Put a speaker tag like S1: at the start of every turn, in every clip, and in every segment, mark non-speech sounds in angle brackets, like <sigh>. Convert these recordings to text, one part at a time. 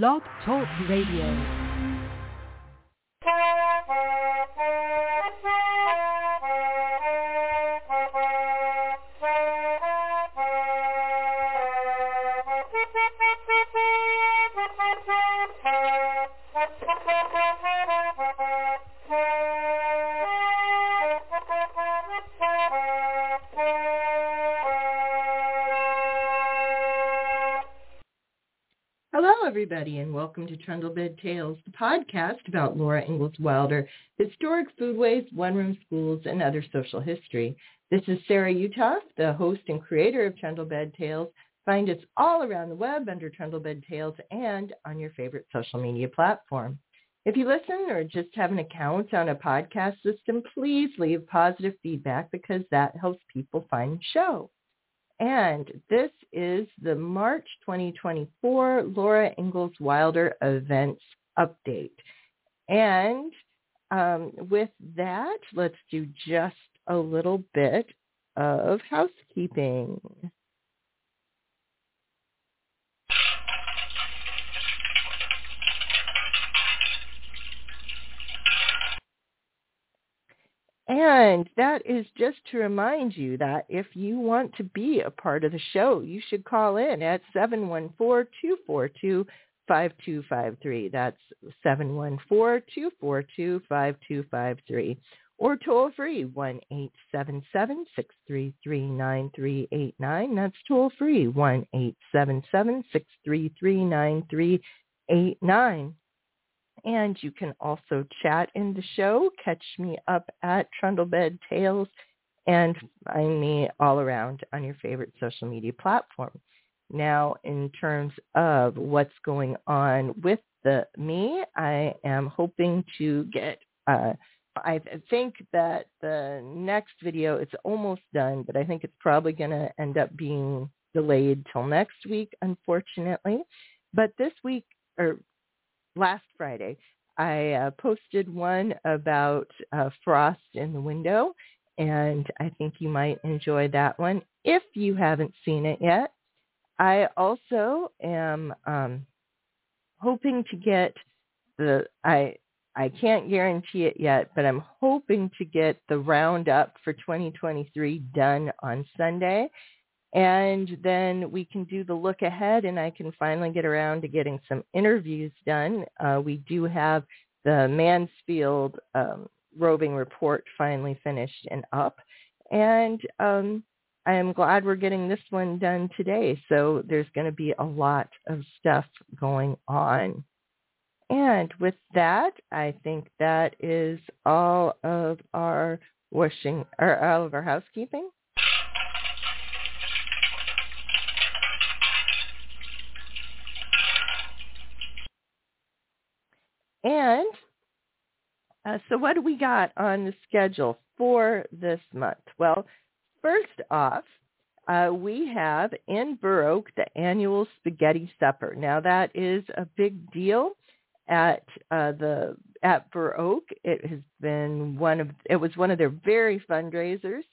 S1: Blog Talk Radio.
S2: Everybody, and welcome to Trundlebed Tales, the podcast about Laura Ingalls Wilder, historic foodways, one-room schools, and other social history. This is Sarah Uthoff, the host and creator of Trundlebed Tales. Find us all around the web under Trundlebed Tales and on your favorite social media platform. If you listen or just have an account on a podcast system, please leave positive feedback because that helps people find the show. And this is the March 2024 Laura Ingalls Wilder events update. And um, with that, let's do just a little bit of housekeeping. And that is just to remind you that if you want to be a part of the show, you should call in at 714-242-5253. That's 714-242-5253. Or toll free, 1-877-633-9389. That's toll free, 1-877-633-9389. And you can also chat in the show. Catch me up at Trundlebed Tales and find me all around on your favorite social media platform. Now, in terms of what's going on with the me, I am hoping to get. Uh, I think that the next video it's almost done, but I think it's probably going to end up being delayed till next week, unfortunately. But this week, or last Friday, I uh, posted one about uh, frost in the window, and I think you might enjoy that one if you haven't seen it yet. I also am um, hoping to get the I I can't guarantee it yet, but I'm hoping to get the roundup for 2023 done on Sunday and then we can do the look ahead and I can finally get around to getting some interviews done. Uh, we do have the Mansfield um, roving report finally finished and up. And um, I am glad we're getting this one done today. So there's going to be a lot of stuff going on. And with that, I think that is all of our washing or all of our housekeeping. And uh, so what do we got on the schedule for this month? Well, first off, uh, we have in Oak the annual spaghetti supper. Now that is a big deal at uh, the at Oak. It has been one of it was one of their very fundraisers,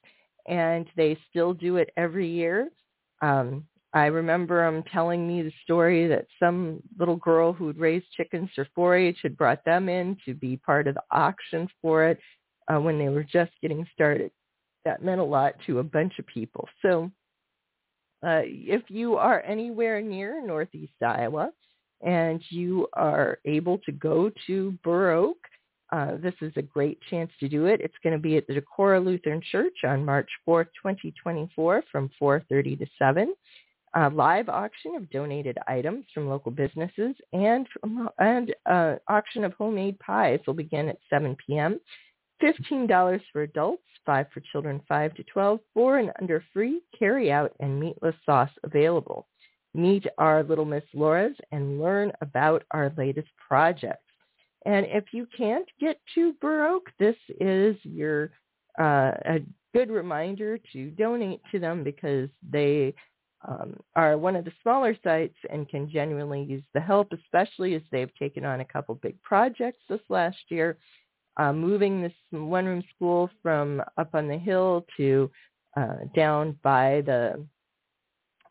S2: and they still do it every year. Um, I remember him telling me the story that some little girl who had raised chickens for 4-H had brought them in to be part of the auction for it uh, when they were just getting started. That meant a lot to a bunch of people. So uh, if you are anywhere near Northeast Iowa and you are able to go to Burr Oak, uh, this is a great chance to do it. It's going to be at the Decorah Lutheran Church on March 4th, 2024 from 4.30 to 7 a live auction of donated items from local businesses and from, and uh, auction of homemade pies will begin at 7 p.m. $15 for adults, 5 for children 5 to 12, 4 and under free, carry out and meatless sauce available. Meet our Little Miss Laura's and learn about our latest projects. And if you can't get to Oak, this is your uh, a good reminder to donate to them because they um, are one of the smaller sites and can genuinely use the help, especially as they've taken on a couple big projects this last year, uh, moving this one-room school from up on the hill to uh, down by the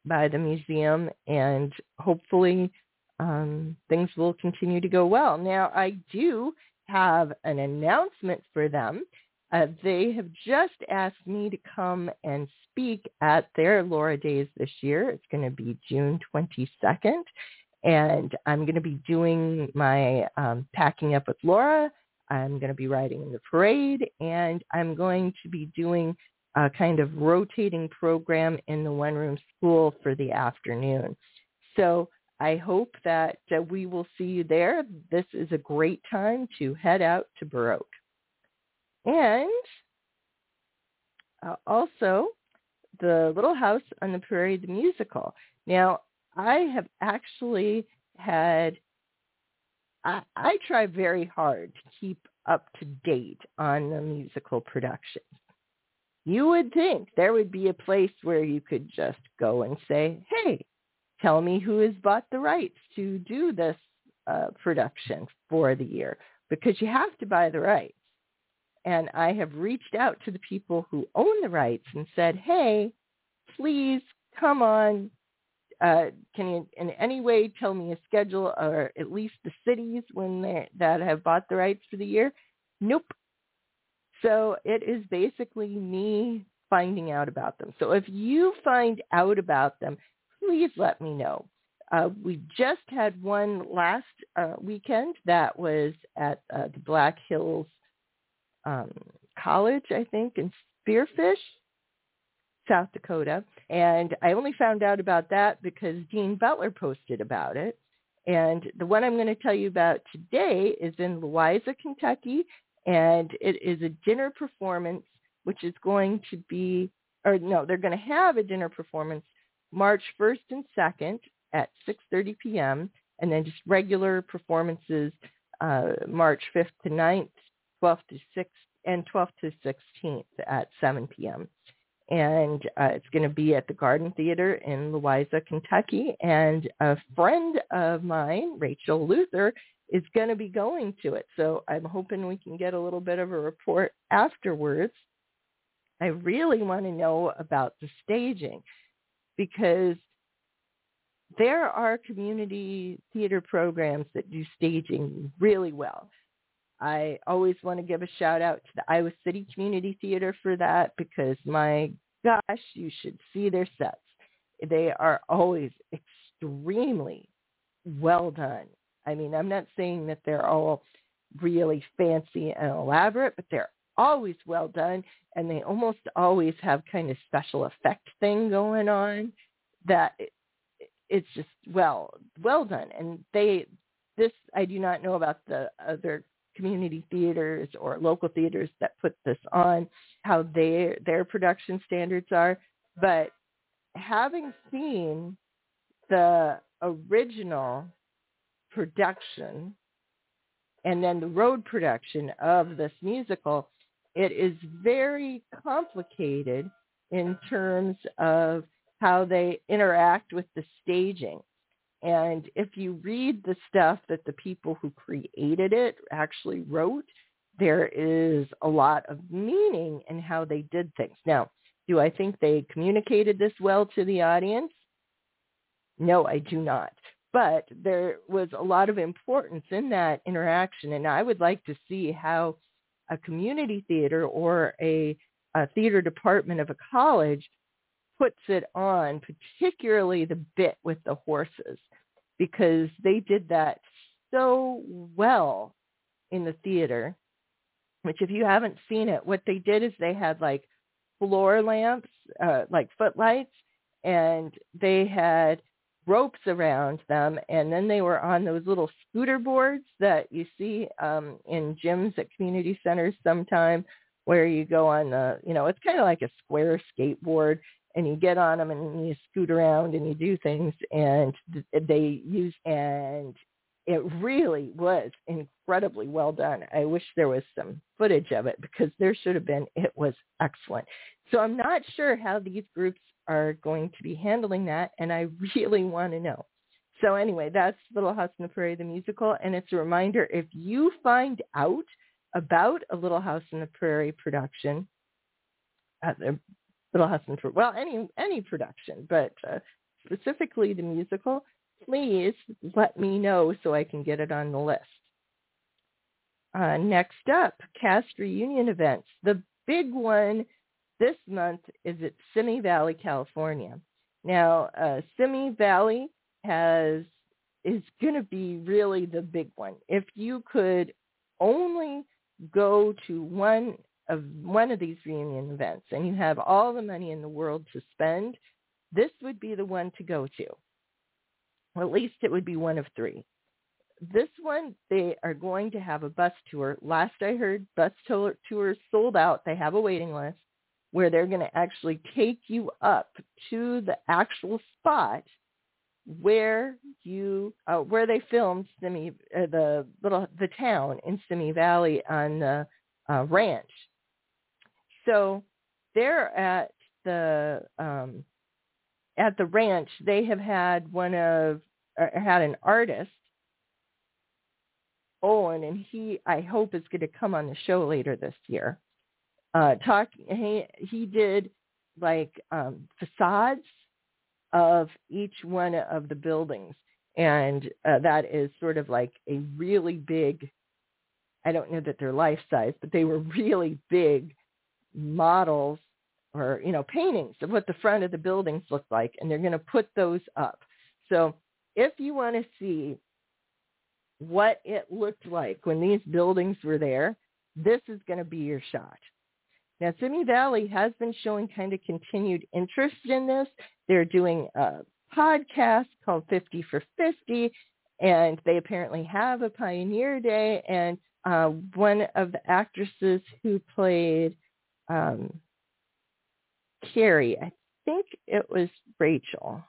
S2: by the museum, and hopefully um, things will continue to go well. Now, I do have an announcement for them. Uh, they have just asked me to come and speak at their Laura Days this year. It's going to be June 22nd. And I'm going to be doing my um, packing up with Laura. I'm going to be riding in the parade. And I'm going to be doing a kind of rotating program in the one-room school for the afternoon. So I hope that uh, we will see you there. This is a great time to head out to Oak. And uh, also, the Little House on the Prairie, the musical. Now, I have actually had, I, I try very hard to keep up to date on the musical production. You would think there would be a place where you could just go and say, hey, tell me who has bought the rights to do this uh, production for the year because you have to buy the rights. And I have reached out to the people who own the rights and said, hey, please come on. Uh, can you in any way tell me a schedule or at least the cities when they that have bought the rights for the year? Nope. So it is basically me finding out about them. So if you find out about them, please let me know. Uh, we just had one last uh, weekend that was at uh, the Black Hills um, College, I think, in Spearfish, South Dakota. And I only found out about that because Dean Butler posted about it. And the one I'm going to tell you about today is in Louisa, Kentucky, and it is a dinner performance, which is going to be, or no, they're going to have a dinner performance March 1st and 2nd at 6.30 p.m., and then just regular performances uh, March 5th to 9th, 12th to 6th, and 12th to 16th at 7 p.m. And uh, it's going to be at the Garden Theater in Louisa, Kentucky. And a friend of mine, Rachel Luther, is going to be going to it. So I'm hoping we can get a little bit of a report afterwards. I really want to know about the staging because there are community theater programs that do staging really well. I always want to give a shout out to the Iowa City Community Theater for that because my gosh, you should see their sets. They are always extremely well done. I mean, I'm not saying that they're all really fancy and elaborate, but they're always well done and they almost always have kind of special effect thing going on that it's just well well done and they this I do not know about the other community theaters or local theaters that put this on how their their production standards are but having seen the original production and then the road production of this musical it is very complicated in terms of how they interact with the staging. And if you read the stuff that the people who created it actually wrote, there is a lot of meaning in how they did things. Now, do I think they communicated this well to the audience? No, I do not. But there was a lot of importance in that interaction, and I would like to see how a community theater or a, a theater department of a college puts it on, particularly the bit with the horses, because they did that so well in the theater, which if you haven't seen it, what they did is they had like floor lamps, uh, like footlights, and they had ropes around them, and then they were on those little scooter boards that you see um, in gyms at community centers sometime, where you go on the, you know, it's kind of like a square skateboard, and you get on them and you scoot around and you do things, and they use and it really was incredibly well done. I wish there was some footage of it because there should have been. It was excellent. So I'm not sure how these groups are going to be handling that, and I really want to know. So anyway, that's Little House on the Prairie, the musical, and it's a reminder if you find out about a Little House on the Prairie production, uh, Little House well, any any production, but uh, specifically the musical, please let me know so I can get it on the list. Uh, next up, cast reunion events. The big one this month is at Simi Valley, California. Now, uh, Simi Valley has is going to be really the big one. If you could only go to one of one of these reunion events and you have all the money in the world to spend, this would be the one to go to. At least it would be one of three. This one, they are going to have a bus tour. Last I heard, bus tours sold out. They have a waiting list where they're going to actually take you up to the actual spot where you uh, where they filmed Simi uh, the little the town in Simi Valley on the uh, ranch. So they're at the um, at the ranch. They have had one of uh, had an artist Owen, and he I hope is going to come on the show later this year. Uh, talk he he did like um, facades of each one of the buildings. And uh, that is sort of like a really big, I don't know that they're life size, but they were really big models or, you know, paintings of what the front of the buildings look like. And they're going to put those up. So if you want to see what it looked like when these buildings were there, this is going to be your shot. Now, Simi Valley has been showing kind of continued interest in this. They're doing a podcast called 50 for 50, and they apparently have a Pioneer Day. And uh, one of the actresses who played um, Carrie, I think it was Rachel.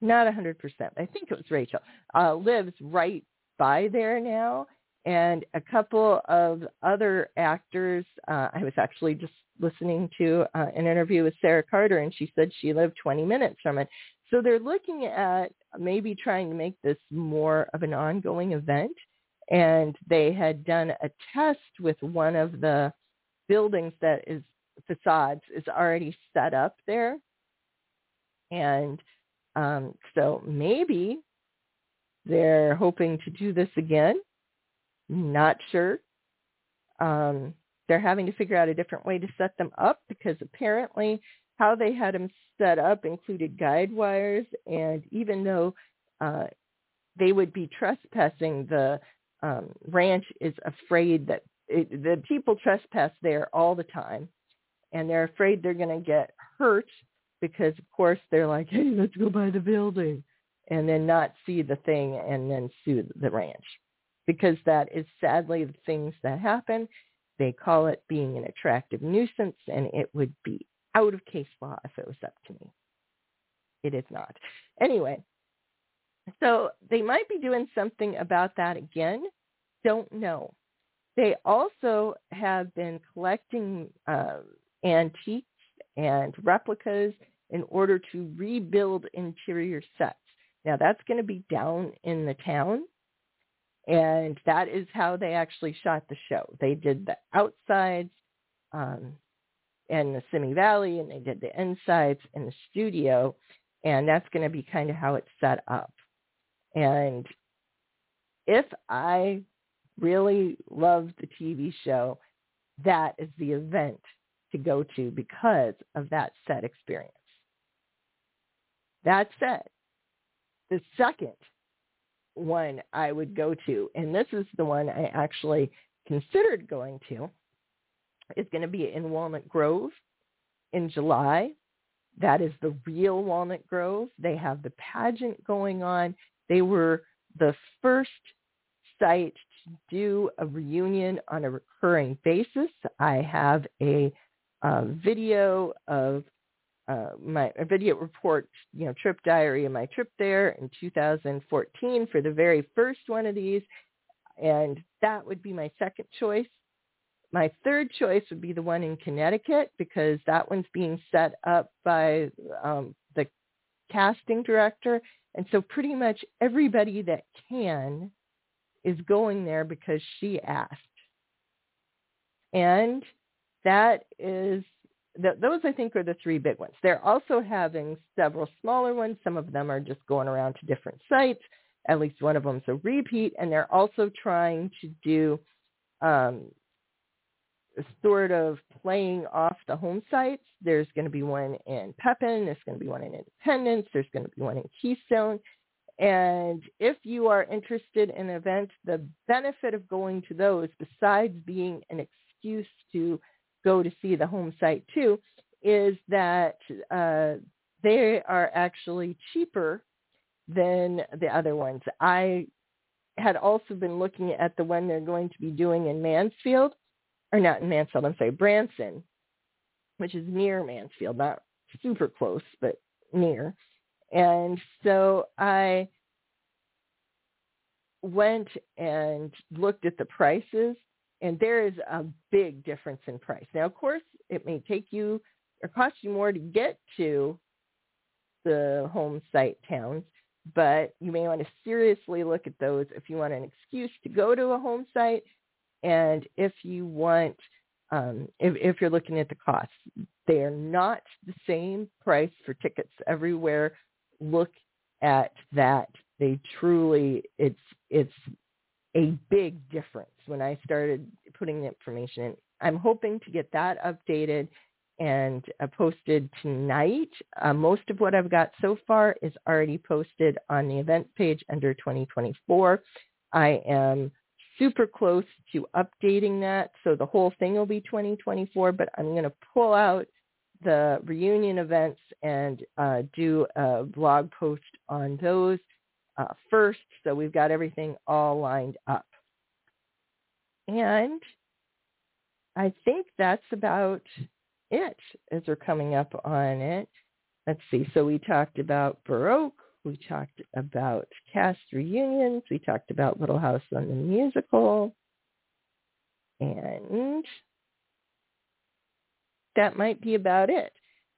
S2: Not a 100%. I think it was Rachel. Uh, lives right by there now and a couple of other actors. Uh, I was actually just listening to uh, an interview with Sarah Carter, and she said she lived 20 minutes from it. So they're looking at maybe trying to make this more of an ongoing event. And they had done a test with one of the buildings that is facades is already set up there. And um, so maybe they're hoping to do this again not sure. Um, they're having to figure out a different way to set them up because apparently how they had them set up included guide wires, and even though uh, they would be trespassing, the um, ranch is afraid that it, the people trespass there all the time, and they're afraid they're going to get hurt because, of course, they're like, "Hey, let's go by the building," and then not see the thing and then sue the ranch because that is sadly the things that happen. They call it being an attractive nuisance, and it would be out of case law if it was up to me. It is not. Anyway, so they might be doing something about that again. Don't know. They also have been collecting uh, antiques and replicas in order to rebuild interior sets. Now that's going to be down in the town and that is how they actually shot the show. They did the outsides um, in the Simi Valley, and they did the insides in the studio, and that's going to be kind of how it's set up. And if I really love the TV show, that is the event to go to because of that set experience. That said, the second one I would go to, and this is the one I actually considered going to, is going to be in Walnut Grove in July. That is the real Walnut Grove. They have the pageant going on. They were the first site to do a reunion on a recurring basis. I have a video of uh, my video report, you know, trip diary of my trip there in 2014 for the very first one of these, and that would be my second choice. My third choice would be the one in Connecticut because that one's being set up by um, casting director, and so pretty much everybody that can is going there because she asked, and that is th- those I think are the three big ones. They're also having several smaller ones. Some of them are just going around to different sites. At least one of them's a repeat, and they're also trying to do um, sort of playing off the home sites. There's going to be one in Pepin. There's going to be one in Independence. There's going to be one in Keystone. And if you are interested in events, the benefit of going to those, besides being an excuse to go to see the home site too, is that uh, they are actually cheaper than the other ones. I had also been looking at the one they're going to be doing in Mansfield, or not in Mansfield, I'm sorry, Branson, which is near Mansfield, not super close, but near. And so I went and looked at the prices and there is a big difference in price. Now, of course, it may take you or cost you more to get to the home site towns, but you may want to seriously look at those if you want an excuse to go to a home site and if you want um, if, if you're looking at the costs. They are not the same price for tickets everywhere. Look at that. They truly, it's it's a big difference when I started putting the information in. I'm hoping to get that updated and uh, posted tonight. Uh, most of what I've got so far is already posted on the event page under 2024. I am super close to updating that. So the whole thing will be 2024, but I'm going to pull out the reunion events and uh, do a blog post on those uh, first. So we've got everything all lined up. And I think that's about it as we're coming up on it. Let's see. So we talked about Burr Oak. We talked about cast reunions. We talked about Little House on the Musical. And that might be about it.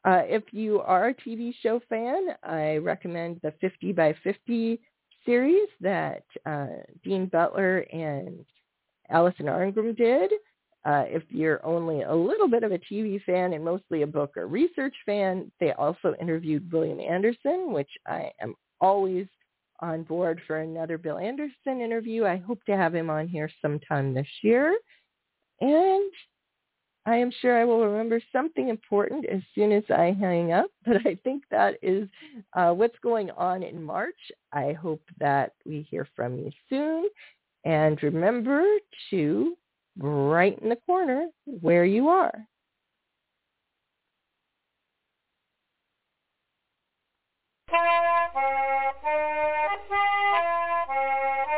S2: Uh, if you are a TV show fan, I recommend the 50 by 50 series that uh, Dean Butler and Alison Arngrim did. Uh, if you're only a little bit of a TV fan and mostly a book or research fan, they also interviewed William Anderson, which I am always on board for another Bill Anderson interview. I hope to have him on here sometime this year. And I am sure I will remember something important as soon as I hang up, <laughs> but I think that is uh, what's going on in March. I hope that we hear from you soon. And remember to brighten the corner where you are. <laughs>